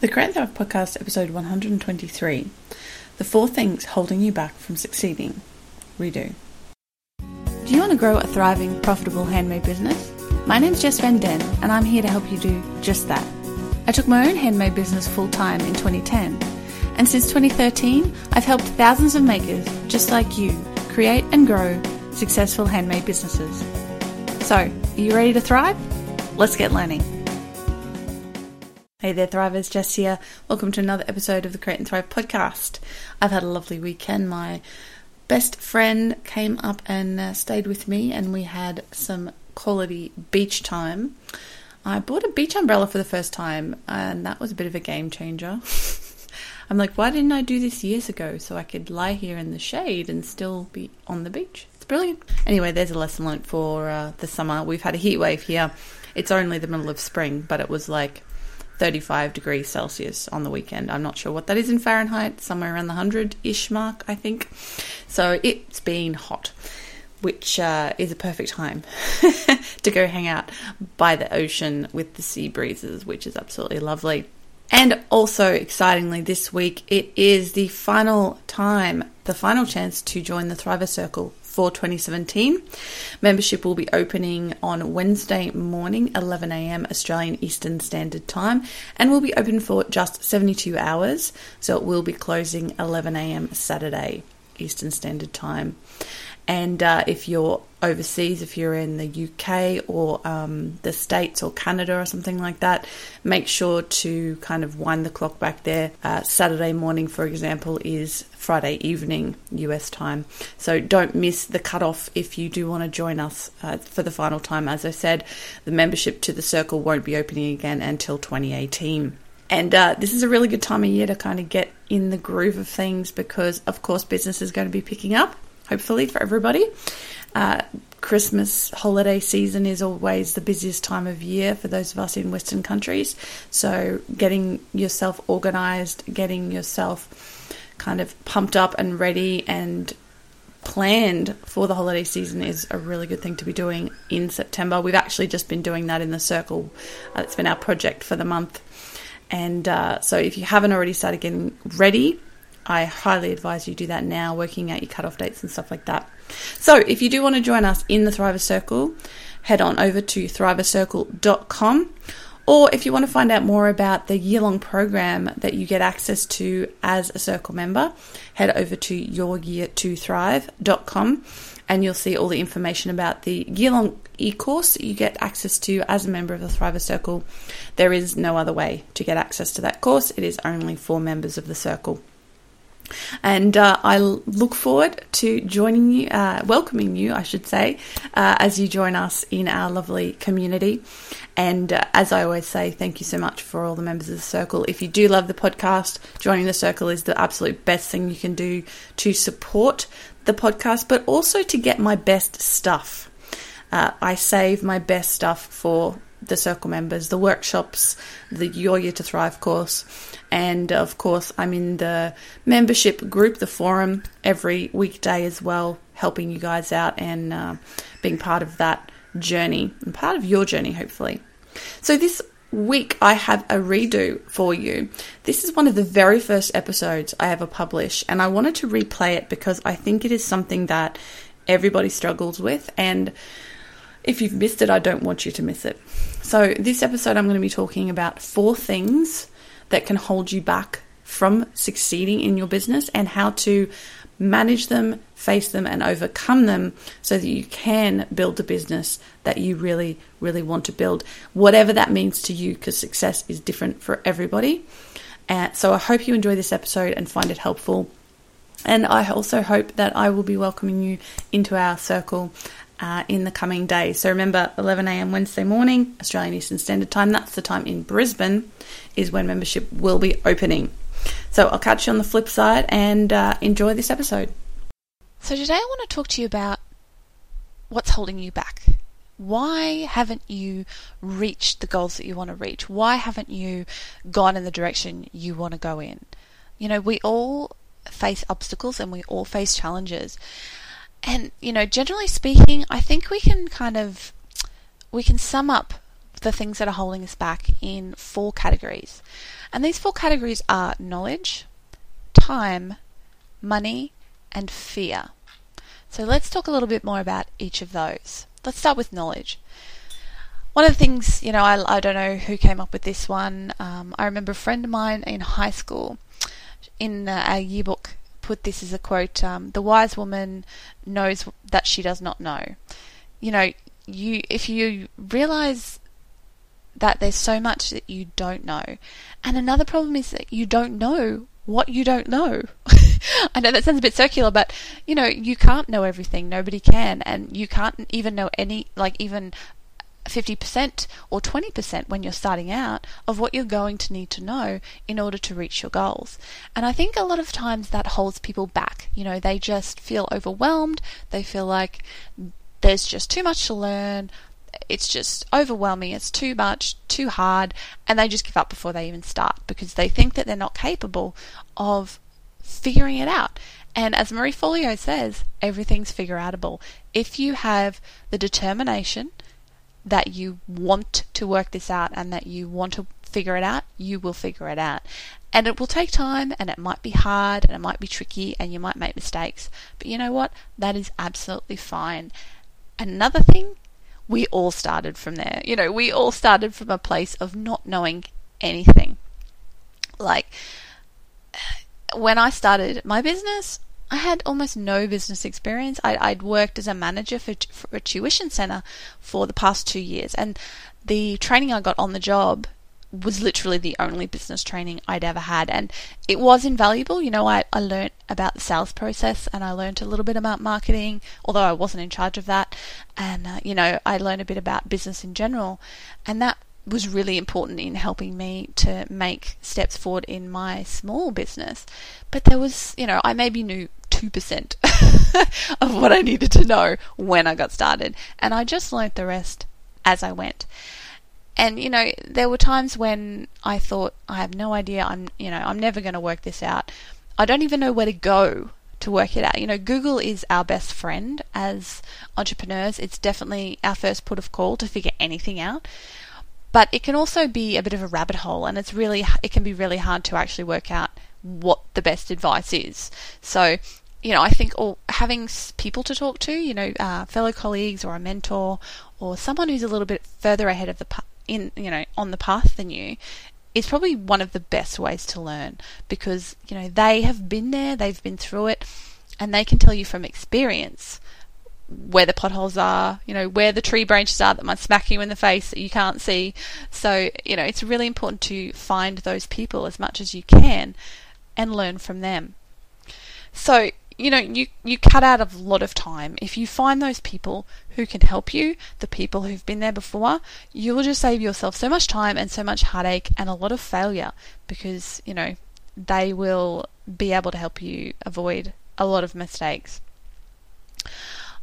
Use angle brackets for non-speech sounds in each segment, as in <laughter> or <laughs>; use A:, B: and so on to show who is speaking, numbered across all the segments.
A: The Create Thrive Podcast, episode 123 The Four Things Holding You Back from Succeeding. Redo. Do you want to grow a thriving, profitable handmade business? My name's Jess Van Den, and I'm here to help you do just that. I took my own handmade business full time in 2010, and since 2013, I've helped thousands of makers just like you create and grow successful handmade businesses. So, are you ready to thrive? Let's get learning. Hey there, Thrivers, Jess here. Welcome to another episode of the Create and Thrive podcast. I've had a lovely weekend. My best friend came up and uh, stayed with me, and we had some quality beach time. I bought a beach umbrella for the first time, and that was a bit of a game changer. <laughs> I'm like, why didn't I do this years ago so I could lie here in the shade and still be on the beach? It's brilliant. Anyway, there's a lesson learned for uh, the summer. We've had a heat wave here. It's only the middle of spring, but it was like 35 degrees Celsius on the weekend. I'm not sure what that is in Fahrenheit, somewhere around the 100 ish mark, I think. So it's been hot, which uh, is a perfect time <laughs> to go hang out by the ocean with the sea breezes, which is absolutely lovely. And also, excitingly, this week it is the final time, the final chance to join the Thriver Circle for 2017. Membership will be opening on Wednesday morning, 11am Australian Eastern Standard Time, and will be open for just 72 hours. So it will be closing 11am Saturday Eastern Standard Time. And uh, if you're overseas, if you're in the UK or um, the States or Canada or something like that, make sure to kind of wind the clock back there. Uh, Saturday morning, for example, is Friday evening US time. So don't miss the cutoff if you do want to join us uh, for the final time. As I said, the membership to the circle won't be opening again until 2018. And uh, this is a really good time of year to kind of get in the groove of things because, of course, business is going to be picking up hopefully for everybody. Uh, Christmas holiday season is always the busiest time of year for those of us in Western countries. So, getting yourself organized, getting yourself kind of pumped up and ready and planned for the holiday season is a really good thing to be doing in September. We've actually just been doing that in the circle, uh, it's been our project for the month. And uh, so, if you haven't already started getting ready, I highly advise you do that now, working out your cutoff dates and stuff like that. So, if you do want to join us in the Thriver Circle, head on over to thrivercircle.com. Or if you want to find out more about the year long program that you get access to as a Circle member, head over to youryear2thrive.com and you'll see all the information about the year long e course that you get access to as a member of the Thriver Circle. There is no other way to get access to that course, it is only for members of the Circle. And uh, I look forward to joining you, uh, welcoming you, I should say, uh, as you join us in our lovely community. And uh, as I always say, thank you so much for all the members of the circle. If you do love the podcast, joining the circle is the absolute best thing you can do to support the podcast, but also to get my best stuff. Uh, I save my best stuff for the circle members, the workshops, the Your Year to Thrive course, and of course, I'm in the membership group, the forum, every weekday as well, helping you guys out and uh, being part of that journey and part of your journey, hopefully. So, this week I have a redo for you. This is one of the very first episodes I ever published, and I wanted to replay it because I think it is something that everybody struggles with. And if you've missed it, I don't want you to miss it. So, this episode, I'm going to be talking about four things that can hold you back from succeeding in your business and how to manage them, face them, and overcome them so that you can build the business that you really, really want to build, whatever that means to you, because success is different for everybody. And so I hope you enjoy this episode and find it helpful. And I also hope that I will be welcoming you into our circle uh, in the coming days. So remember, 11 a.m. Wednesday morning, Australian Eastern Standard Time. That's the time in Brisbane, is when membership will be opening. So I'll catch you on the flip side and uh, enjoy this episode.
B: So today I want to talk to you about what's holding you back. Why haven't you reached the goals that you want to reach? Why haven't you gone in the direction you want to go in? You know, we all face obstacles and we all face challenges. And, you know, generally speaking, I think we can kind of we can sum up the things that are holding us back in four categories. And these four categories are knowledge, time, money, and fear. So let's talk a little bit more about each of those. Let's start with knowledge. One of the things, you know, I, I don't know who came up with this one. Um, I remember a friend of mine in high school, in uh, a yearbook, put this as a quote um, The wise woman knows that she does not know. You know, you if you realize that there's so much that you don't know. And another problem is that you don't know what you don't know. <laughs> I know that sounds a bit circular, but you know, you can't know everything. Nobody can. And you can't even know any, like, even 50% or 20% when you're starting out of what you're going to need to know in order to reach your goals. And I think a lot of times that holds people back. You know, they just feel overwhelmed. They feel like there's just too much to learn. It's just overwhelming. It's too much, too hard. And they just give up before they even start because they think that they're not capable of figuring it out. And as Marie Forleo says, everything's figure outable. If you have the determination that you want to work this out and that you want to figure it out, you will figure it out. And it will take time and it might be hard and it might be tricky and you might make mistakes. But you know what? That is absolutely fine. Another thing, we all started from there. You know, we all started from a place of not knowing anything. Like, <sighs> when I started my business, I had almost no business experience. I, would worked as a manager for, for a tuition center for the past two years, and the training I got on the job was literally the only business training I'd ever had, and it was invaluable. You know, I, I learned about the sales process and I learned a little bit about marketing, although I wasn't in charge of that. And, uh, you know, I learned a bit about business in general, and that was really important in helping me to make steps forward in my small business. But there was, you know, I maybe knew 2% <laughs> of what I needed to know when I got started. And I just learnt the rest as I went. And you know, there were times when I thought I have no idea. I'm, you know, I'm never going to work this out. I don't even know where to go to work it out. You know, Google is our best friend as entrepreneurs. It's definitely our first port of call to figure anything out. But it can also be a bit of a rabbit hole, and it's really it can be really hard to actually work out what the best advice is. So, you know, I think all, having people to talk to, you know, uh, fellow colleagues or a mentor or someone who's a little bit further ahead of the in you know on the path than you is probably one of the best ways to learn because you know they have been there, they've been through it, and they can tell you from experience where the potholes are, you know, where the tree branches are that might smack you in the face that you can't see. So, you know, it's really important to find those people as much as you can and learn from them. So, you know, you, you cut out a lot of time. If you find those people who can help you, the people who've been there before, you will just save yourself so much time and so much heartache and a lot of failure because, you know, they will be able to help you avoid a lot of mistakes.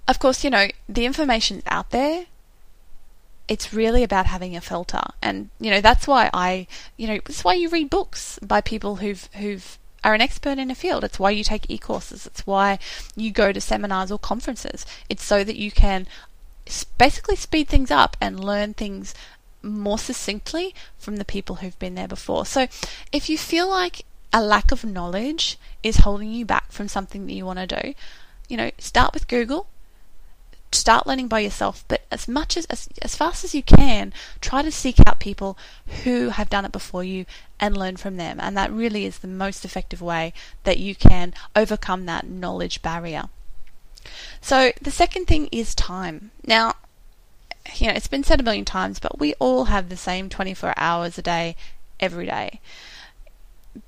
B: Of course, you know, the information's out there. It's really about having a filter. And, you know, that's why I, you know, that's why you read books by people who've, who've are an expert in a field. It's why you take e courses. It's why you go to seminars or conferences. It's so that you can basically speed things up and learn things more succinctly from the people who've been there before. So if you feel like a lack of knowledge is holding you back from something that you want to do, you know, start with Google, start learning by yourself, but as much as, as as fast as you can, try to seek out people who have done it before you and learn from them. And that really is the most effective way that you can overcome that knowledge barrier. So the second thing is time. Now, you know, it's been said a million times, but we all have the same 24 hours a day every day.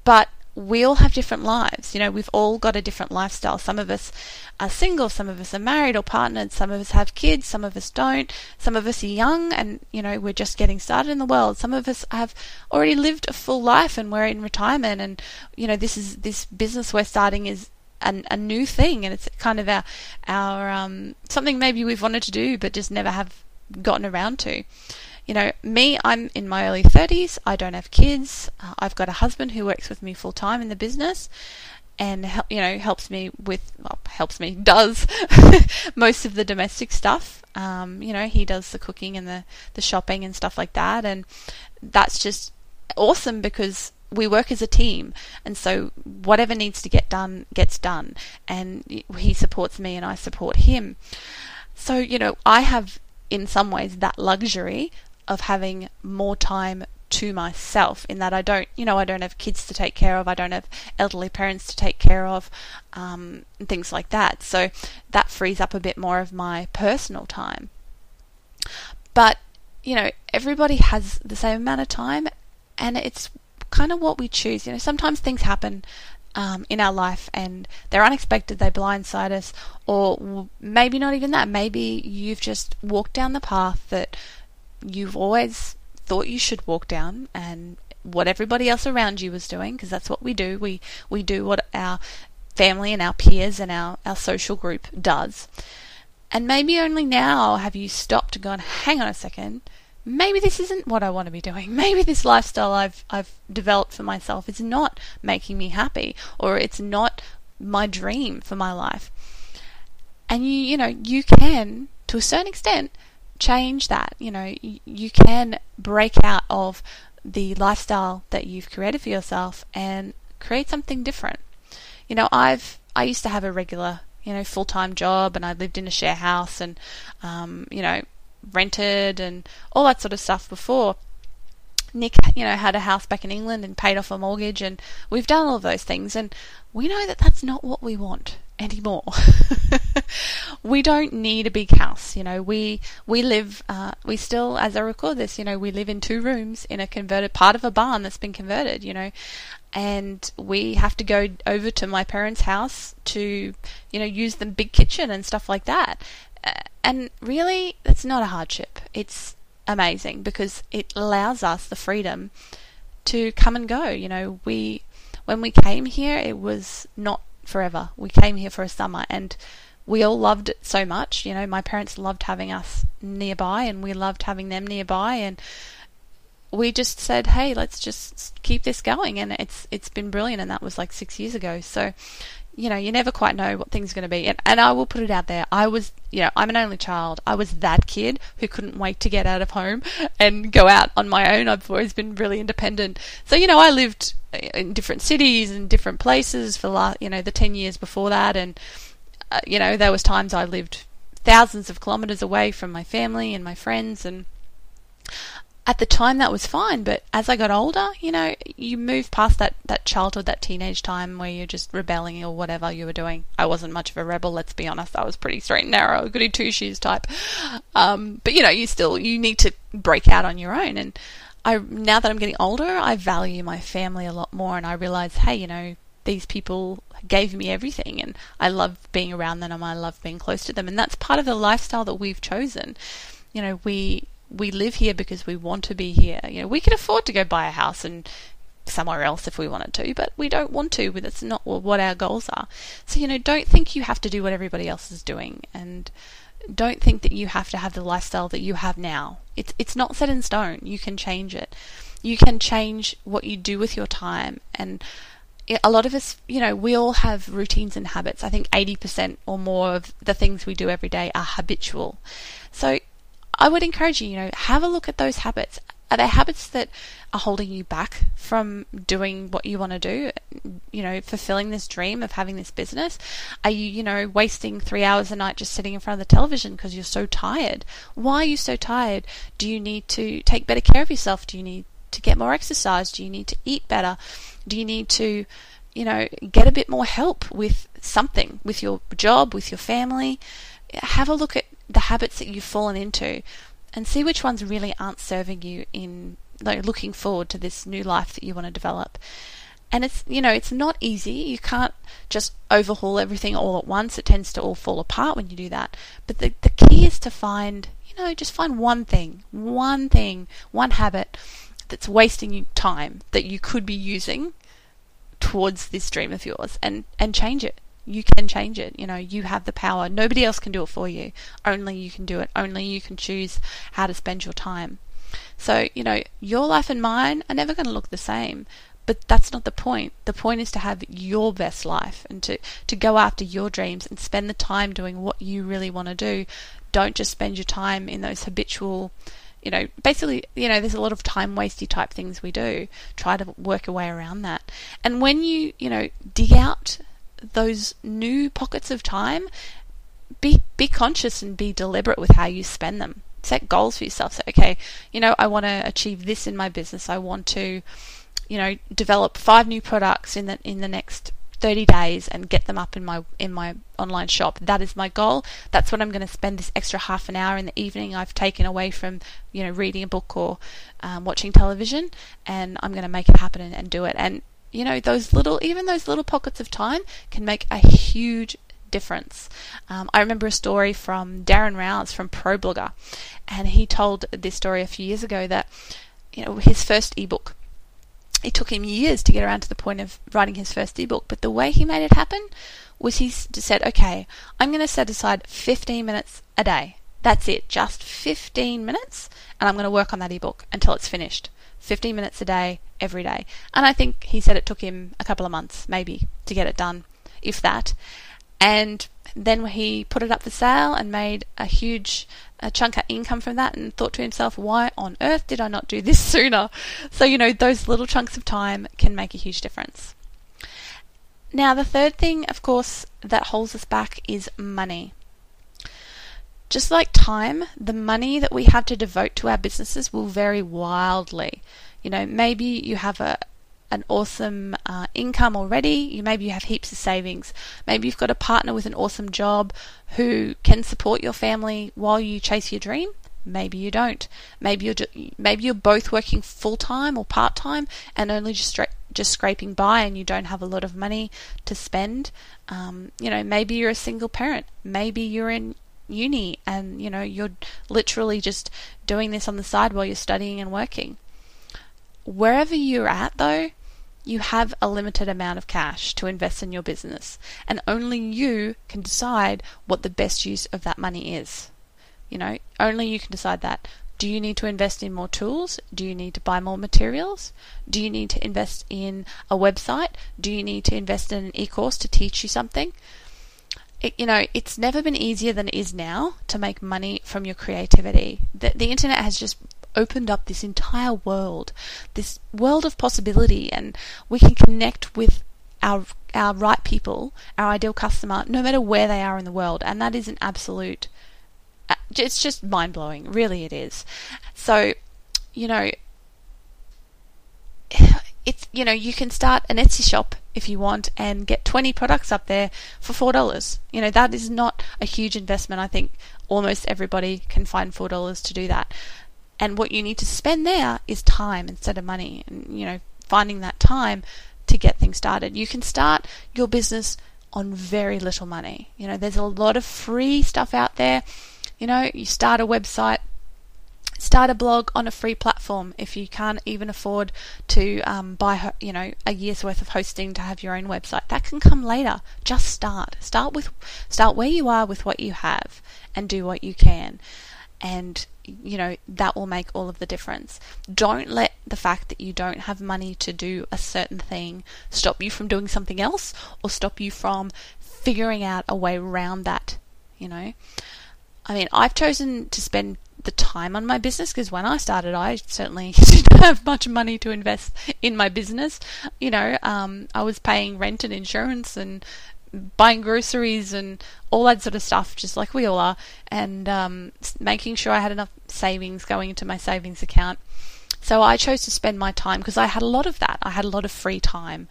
B: But we all have different lives. You know, we've all got a different lifestyle. Some of us are single, some of us are married or partnered, some of us have kids, some of us don't. Some of us are young and, you know, we're just getting started in the world. Some of us have already lived a full life and we're in retirement and, you know, this is this business we're starting is a, a new thing and it's kind of our our um something maybe we've wanted to do but just never have gotten around to. You know, me, I'm in my early 30s. I don't have kids. Uh, I've got a husband who works with me full time in the business. and you know helps me with well, helps me <laughs> does <laughs> most of the domestic stuff. Um, you know, he does the cooking and the the shopping and stuff like that, and that's just awesome because we work as a team, and so whatever needs to get done gets done, and he supports me and I support him. So you know, I have in some ways that luxury of having more time to myself in that I don't, you know, I don't have kids to take care of, I don't have elderly parents to take care of, um, things like that. So that frees up a bit more of my personal time. But, you know, everybody has the same amount of time and it's kind of what we choose. You know, sometimes things happen um, in our life and they're unexpected, they blindside us, or maybe not even that. Maybe you've just walked down the path that you've always thought you should walk down and what everybody else around you was doing because that's what we do. We we do what our family and our peers and our, our social group does. And maybe only now have you stopped and gone hang on a second maybe this isn't what I want to be doing. <laughs> Maybe this lifestyle I've I've developed for myself is not making me happy or it's not my dream for my life. And you you know you can to a certain extent change that. You know, you, can break out of the lifestyle that you've created for yourself and create something different. You know, I've I used to have a regular, you know, full time job, and I lived in a share house, and um, you know, rented and all that sort of stuff before. Nick, you know, had a house back in England and paid off a mortgage, and we've done all of those things, and we know that that's not what we want anymore. <laughs> we don't need a big house. You know, we we live. Uh, we still, as I record this, you know, we live in two rooms in a converted part of a barn that's been converted. You know, and we have to go over to my parents' house to, you know, use the big kitchen and stuff like that. Uh, and really, that's not a hardship. It's amazing because it allows us the freedom to come and go. You know, we when we came here, it was not forever. We came here for a summer and we all loved it so much. You know, my parents loved having us nearby and we loved having them nearby and we just said, "Hey, let's just keep this going." And it's it's been brilliant and that was like 6 years ago. So, you know, you never quite know what things are going to be. And, and I will put it out there. I was, you know, I'm an only child. I was that kid who couldn't wait to get out of home <laughs> and go out on my own. I've always been really independent. So, you know, I lived in different cities and different places for la- you know, the 10 years before that and uh, you know, there was times I lived thousands of kilometers away from my family and my friends and at the time that was fine, but as I got older, you know, you move past that, that childhood, that teenage time where you're just rebelling or whatever you were doing. I wasn't much of a rebel, let's be honest. I was pretty straight and narrow, goody two shoes type. Um, but you know, you still you need to break out on your own. And I now that I'm getting older, I value my family a lot more, and I realize, hey, you know, these people gave me everything, and I love being around them, and I love being close to them, and that's part of the lifestyle that we've chosen. You know, we we live here because we want to be here. You know, we can afford to go buy a house and somewhere else if we wanted to, but we don't want to. That's not what our goals are. So, you know, don't think you have to do what everybody else is doing and don't think that you have to have the lifestyle that you have now. It's it's not set in stone. You can change it. You can change what you do with your time and a lot of us, you know, we all have routines and habits. I think 80% or more of the things we do every day are habitual. So I would encourage you, you know, have a look at those habits. Are there habits that are holding you back from doing what you want to do? You know, fulfilling this dream of having this business? Are you, you know, wasting three hours a night just sitting in front of the television because you're so tired? Why are you so tired? Do you need to take better care of yourself? Do you need to get more exercise? Do you need to eat better? Do you need to, you know, get a bit more help with something, with your job, with your family? Have a look at the habits that you've fallen into and see which ones really aren't serving you in like looking forward to this new life that you want to develop. And it's you know, it's not easy. You can't just overhaul everything all at once. It tends to all fall apart when you do that. But the the key is to find, you know, just find one thing, one thing, one habit that's wasting you time that you could be using towards this dream of yours and and change it you can change it. You know, you have the power. Nobody else can do it for you. Only you can do it. Only you can choose how to spend your time. So, you know, your life and mine are never going to look the same, But that's not the point. The point is to have your best life and to, to go after your dreams and spend the time doing what you really want to do. Don't just spend your time in those habitual, you know, basically, you know, there's a lot of time wasty type things we do. Try to work a way around that. And when you, you know, dig out those new pockets of time, be be conscious and be deliberate with how you spend them. Set goals for yourself. Say, okay, you know, I want to achieve this in my business. I want to you know, develop five new products in the in the next 30 days and get them up in my in my online shop. That is my goal. That's what I'm going to spend this extra half an hour in the evening I've taken away from you know reading a book or um, watching television, and I'm going to make it happen and, and do it. And you know those little even those little pockets of time can make a huge difference. Um, I remember a story from Darren Rowse from ProBlogger, and he told this story a few years ago that you know his first ebook it took him years to get around to the point of writing his first ebook, but the way he made it happen was he said, okay, I'm going to set aside 15 minutes a day. That's it, just 15 minutes, and I'm going to work on that ebook until it's finished. 15 minutes a day, every day. And I think he said it took him a couple of months, maybe, to get it done, if that. And then he put it up for sale and made a huge a chunk of income from that and thought to himself, why on earth did I not do this <laughs> sooner? So, you know, those little chunks of time can make a huge difference. Now, the third thing, of course, that holds us back is money. Just like time, the money that we have to devote to our businesses will vary wildly. You know, maybe you have a, an awesome uh, income already. You maybe you have heaps of savings. Maybe you've got a partner with an awesome job who can support your family while you chase your dream. Maybe you don't. Maybe you're maybe you're both working full time or part time and only just stra- just scraping by and you don't have a lot of money to spend. Um, you know, maybe you're a single parent. Maybe you're in uni and you know you're literally just doing this on the side while you're studying and working wherever you're at, though, you have a limited amount of cash to invest in your business, and only you can decide what the best use of that money is. You know, only you can decide that. Do you need to invest in more tools? Do you need to buy more materials? Do you need to invest in a website? Do you need to invest in an e course to teach you something? It, you know, it's never been easier than it is now to make money from your creativity. The, the internet has just opened up this entire world, this world of possibility, and we can connect with our our right people, our ideal customer, no matter where they are in the world, and that is an absolute. Uh, it's just mind blowing, really. It is. So, you know, <sighs> it's you know you can start an Etsy shop if you want and get 20 products up there for four dollars. You know that is not a huge investment. I think almost everybody can find four dollars to do that. And what you need to spend there is time instead of money. And, you know, finding that time to get things started. You can start your business on very little money. You know, there's a lot of free stuff out there. You know, you start a website, start a blog on a free platform if you can't even afford to um, buy you know a year's worth of hosting to have your own website. That can come later. Just start. Start with start where you are with what you have and do what you can. And you know that will make all of the difference. Don't let the fact that you don't have money to do a certain thing stop you from doing something else or stop you from figuring out a way around that you know? I mean i've chosen to spend the time on my business because when I started, I certainly <laughs> didn't have much money to invest in my business. You know, um, I was paying rent and insurance and buying groceries and all that sort of stuff, just like we all are, and um, making sure I had enough savings going into my savings account. So I chose to spend my time because I had a lot of that. I had a lot of free time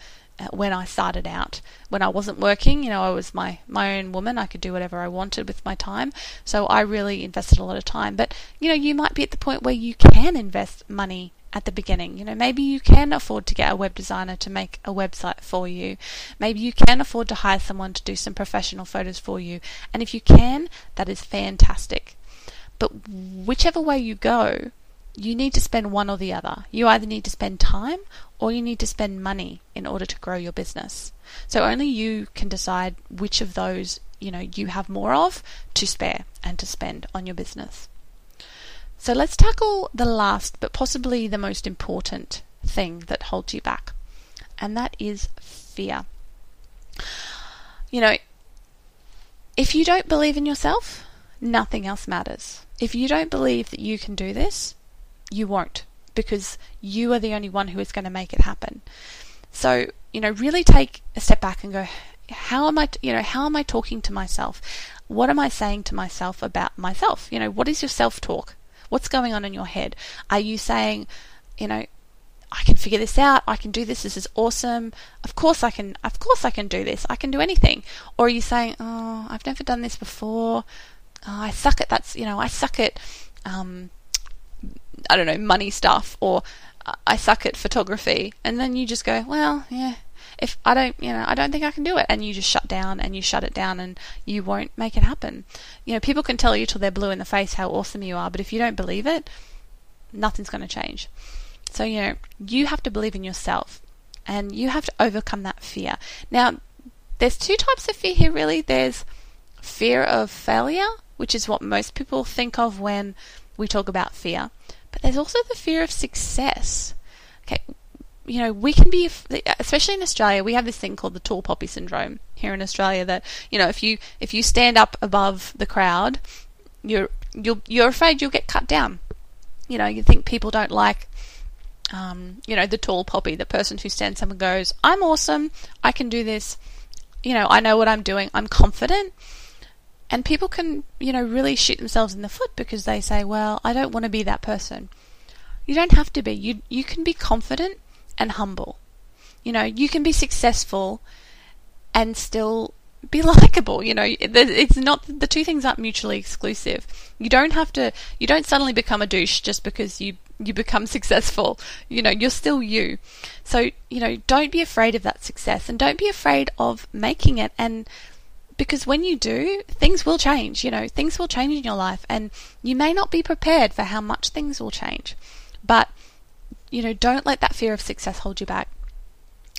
B: when I started out. When I wasn't working, you know, I was my, my own woman. I could do whatever I wanted with my time. So I really invested a lot of time. But, you know, you might be at the point where you can invest money at the beginning. You know, maybe you can afford to get a web designer to make a website for you. Maybe you can afford to hire someone to do some professional photos for you. And if you can, that is fantastic. But whichever way you go, you need to spend one or the other. You either need to spend time or you need to spend money in order to grow your business. So only you can decide which of those, you know, you have more of to spare and to spend on your business. So let's tackle the last, but possibly the most important thing that holds you back. and that is fear. You know, if you don't believe in yourself, nothing else matters. If you don't believe that you can do this, you won't because you are the only one who is going to make it happen. So, you know, really take a step back and go, how am I, you know, how am I talking to myself? What am I saying to myself about myself? You know, what is your self talk? What's going on in your head? Are you saying, you know, I can figure this out. I can do this. This is awesome. Of course I can. Of course I can do this. I can do anything. Or are you saying, "Oh, I've never done this before. Oh, I suck at that's you know I suck at um, I don't know money stuff or I suck at photography," and then you just go, "Well, yeah." If I don't, you know, I don't think I can do it, and you just shut down and you shut it down, and you won't make it happen. You know, people can tell you till they're blue in the face how awesome you are, but if you don't believe it, nothing's going to change. So, you know, you have to believe in yourself and you have to overcome that fear. Now, there's two types of fear here, really. There's fear of failure, which is what most people think of when we talk about fear, but there's also the fear of success. Okay, you know, we can be, especially in Australia, we have this thing called the tall poppy syndrome here in Australia. That you know, if you if you stand up above the crowd, you're you're you're afraid you'll get cut down. You know, you think people don't like um, you know, the tall poppy, the person who stands up and goes, I'm awesome, I can do this, you know, I know what I'm doing, I'm confident. And people can, you know, really shoot themselves in the foot because they say, well, I don't want to be that person. You don't have to be. You, you can be confident and humble. You know, you can be successful and still be <laughs> likable. You know, it's not the two things aren't mutually exclusive. You don't have to. You don't suddenly become a douche just because you you become <laughs> successful. You know, you're still you. So you know, don't be afraid of that success, and don't be afraid of making it. And because when you do, things will change. You know, things will change in your life, and you may not be prepared for how much things will change. But you know, don't let that fear of success hold you back.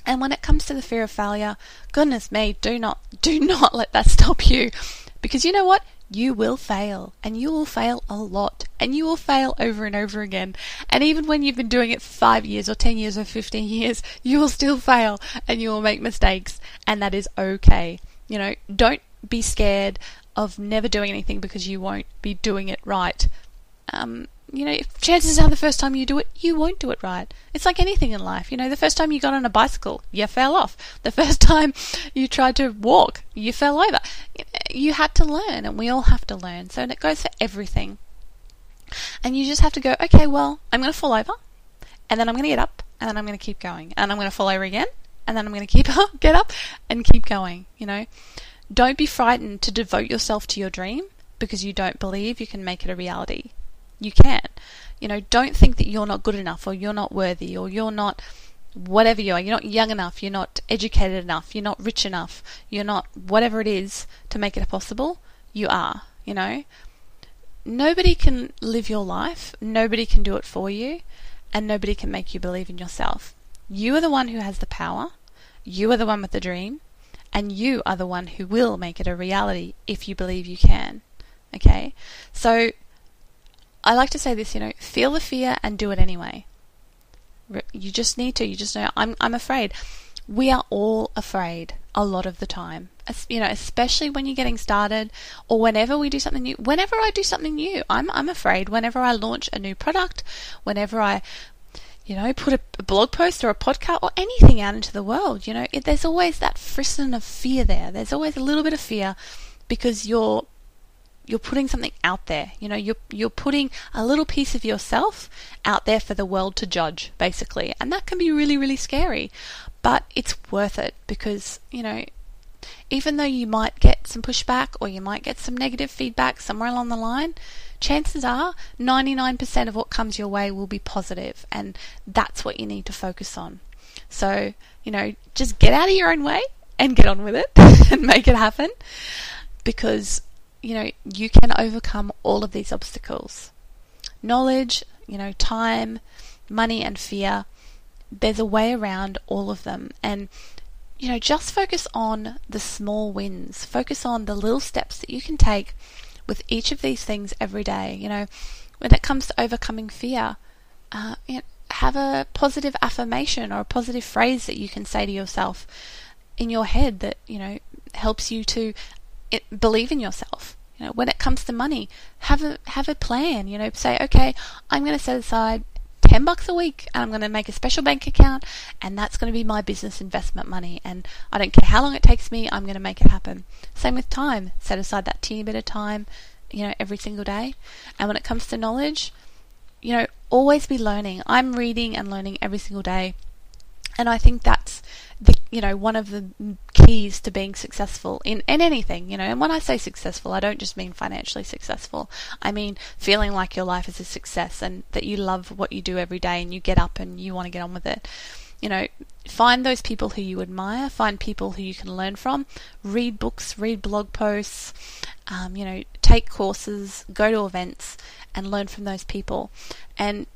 B: And when it comes to the fear of failure, goodness me, do not <laughs> do not let that stop you. Because you know what? You will fail, and you will fail a lot, and you will fail over and over again. And even when you've been doing it for five years, or 10 years, or 15 years, you will still fail, and you will make mistakes, and that is okay. You know, don't be scared of never doing anything because you won't be doing it right. Um, you know, chances are the first time you do it, you won't do it right. It's like anything in life. You know, the first time you got on a bicycle, you fell off. The <laughs> first time you tried to walk, you fell over. You had to learn, and we all have to learn. So it goes for everything. And you just have to go, okay, well, I'm going to fall over, and then I'm going to get up, and then I'm going to keep going, and I'm going to fall over again, and then I'm going to keep <laughs> up, get up, and keep going. You know, don't be frightened to devote yourself to your dream because you don't believe you can make it a reality you can. You know, don't think that you're not good enough or you're not worthy or you're not whatever you are. You're not young enough, you're not educated enough, you're not rich enough, you're not whatever it is to make it possible. You are, you know. Nobody can live your life, nobody can do it for you, and nobody can make you believe in yourself. You are the one who has the power, you are the one with the dream, and you are the one who will make it a reality if you believe you can. Okay? So I like to say this, you know, feel the fear and do it anyway. You just need to. You just know, I'm, I'm afraid. We are all afraid a lot of the time. You know, especially when you're getting started or whenever we do something new. Whenever I do something new, I'm, I'm afraid. Whenever I launch a new product, whenever I, you know, put a blog post or a podcast or anything out into the world, you know, it, there's always that frisson of fear there. There's always a little bit of fear because you're you're putting something out there. You know, you're you're putting a little piece of yourself out there for the world to judge, basically, and that can be really really scary. But it's worth it because you know, even though you might get some pushback or you might get some negative feedback somewhere along the line, chances are 99% of what comes your way will be positive, and that's what you need to focus on. So you know, just get out of your own way and get on with it <laughs> and make it happen because you know, you can overcome all of these obstacles. Knowledge, you know, time, money, and fear, there's a way around all of them. And, you know, just focus on the small wins, focus on the little steps that you can take with each of these things every day. You know, when it comes to overcoming fear, uh, you know, have a positive affirmation or a positive phrase that you can say to yourself in your head that, you know, helps you to believe in yourself. You know, when it comes to money, have a have a plan. You know, say, okay, I'm going to set aside 10 bucks a week and I'm going to make a special bank account and that's going to be my business investment money and I don't care how long it takes me, I'm going to make it happen. Same with time. Set aside that teeny bit of time, you know, every single day. And when it comes to knowledge, you know, always be learning. I'm reading and learning every single day. And I think that's the you know one of the keys to being successful in, in anything you know? And when i say successful i don't just mean financially successful. I mean feeling like your life is a success and that you love what you do every day and you get up and you want to get on with it. You know find those people who you admire find people who you can learn from read books read blog posts um, you know take courses go to events and learn from those people. And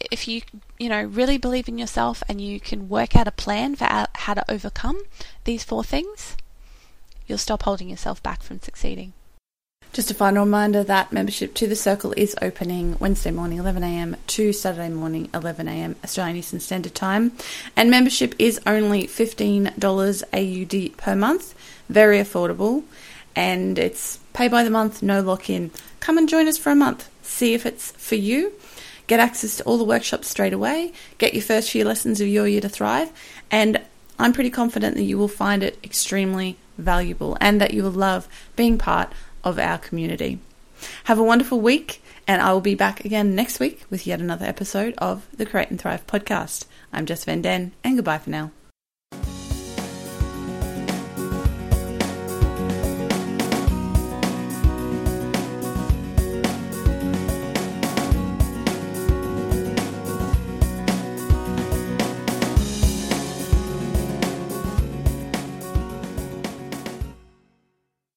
B: if you you know really believe in yourself and you can work out a plan for how to overcome these four things, you'll stop holding yourself back from succeeding.
A: Just a final reminder that membership to the Circle is opening Wednesday morning 11am to Saturday morning 11am Australian Eastern Standard Time. And membership is only $15 AUD per month, very affordable, and it's pay by the month, no lock in. Come and join us for a month, see if it's for you get access to all the workshops straight away, get your first few lessons of Your Year to Thrive, and I'm pretty confident that you will find it extremely valuable and that you will love being part of our community. Have a wonderful week, and I will be back again next week with yet another episode of the Create and Thrive podcast. I'm Jess Van Den, and goodbye for now.